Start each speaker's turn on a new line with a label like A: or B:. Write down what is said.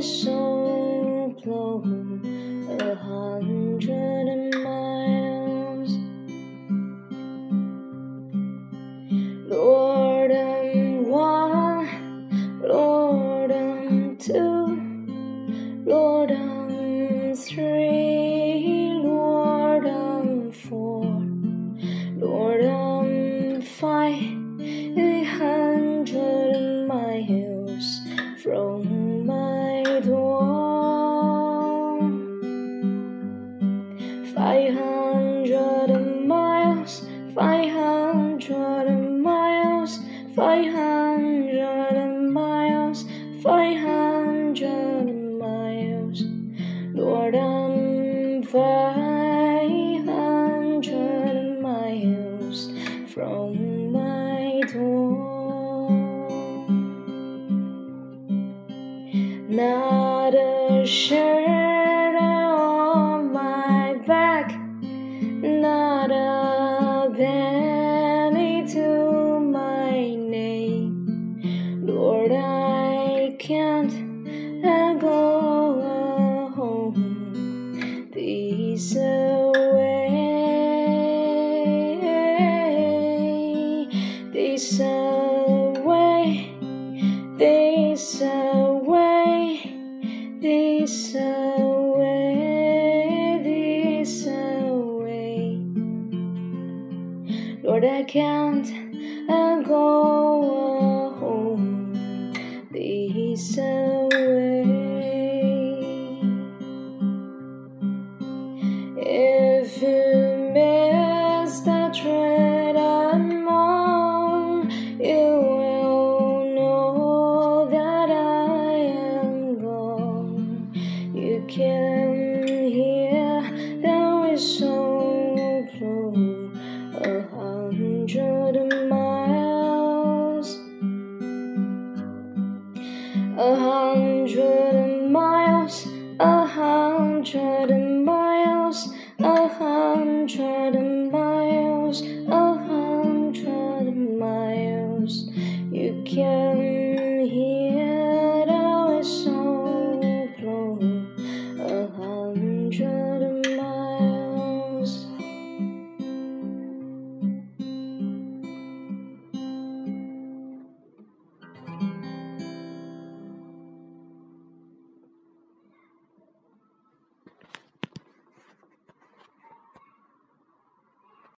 A: 手。Five hundred miles, five hundred miles, five hundred miles. Lord, I'm five hundred miles from my door. Not a shirt I can't go home this away, this away, this away, this away, this away. Lord, I can't go home this hundred miles, a hundred miles, a hundred miles, a hundred miles. You can hear our song.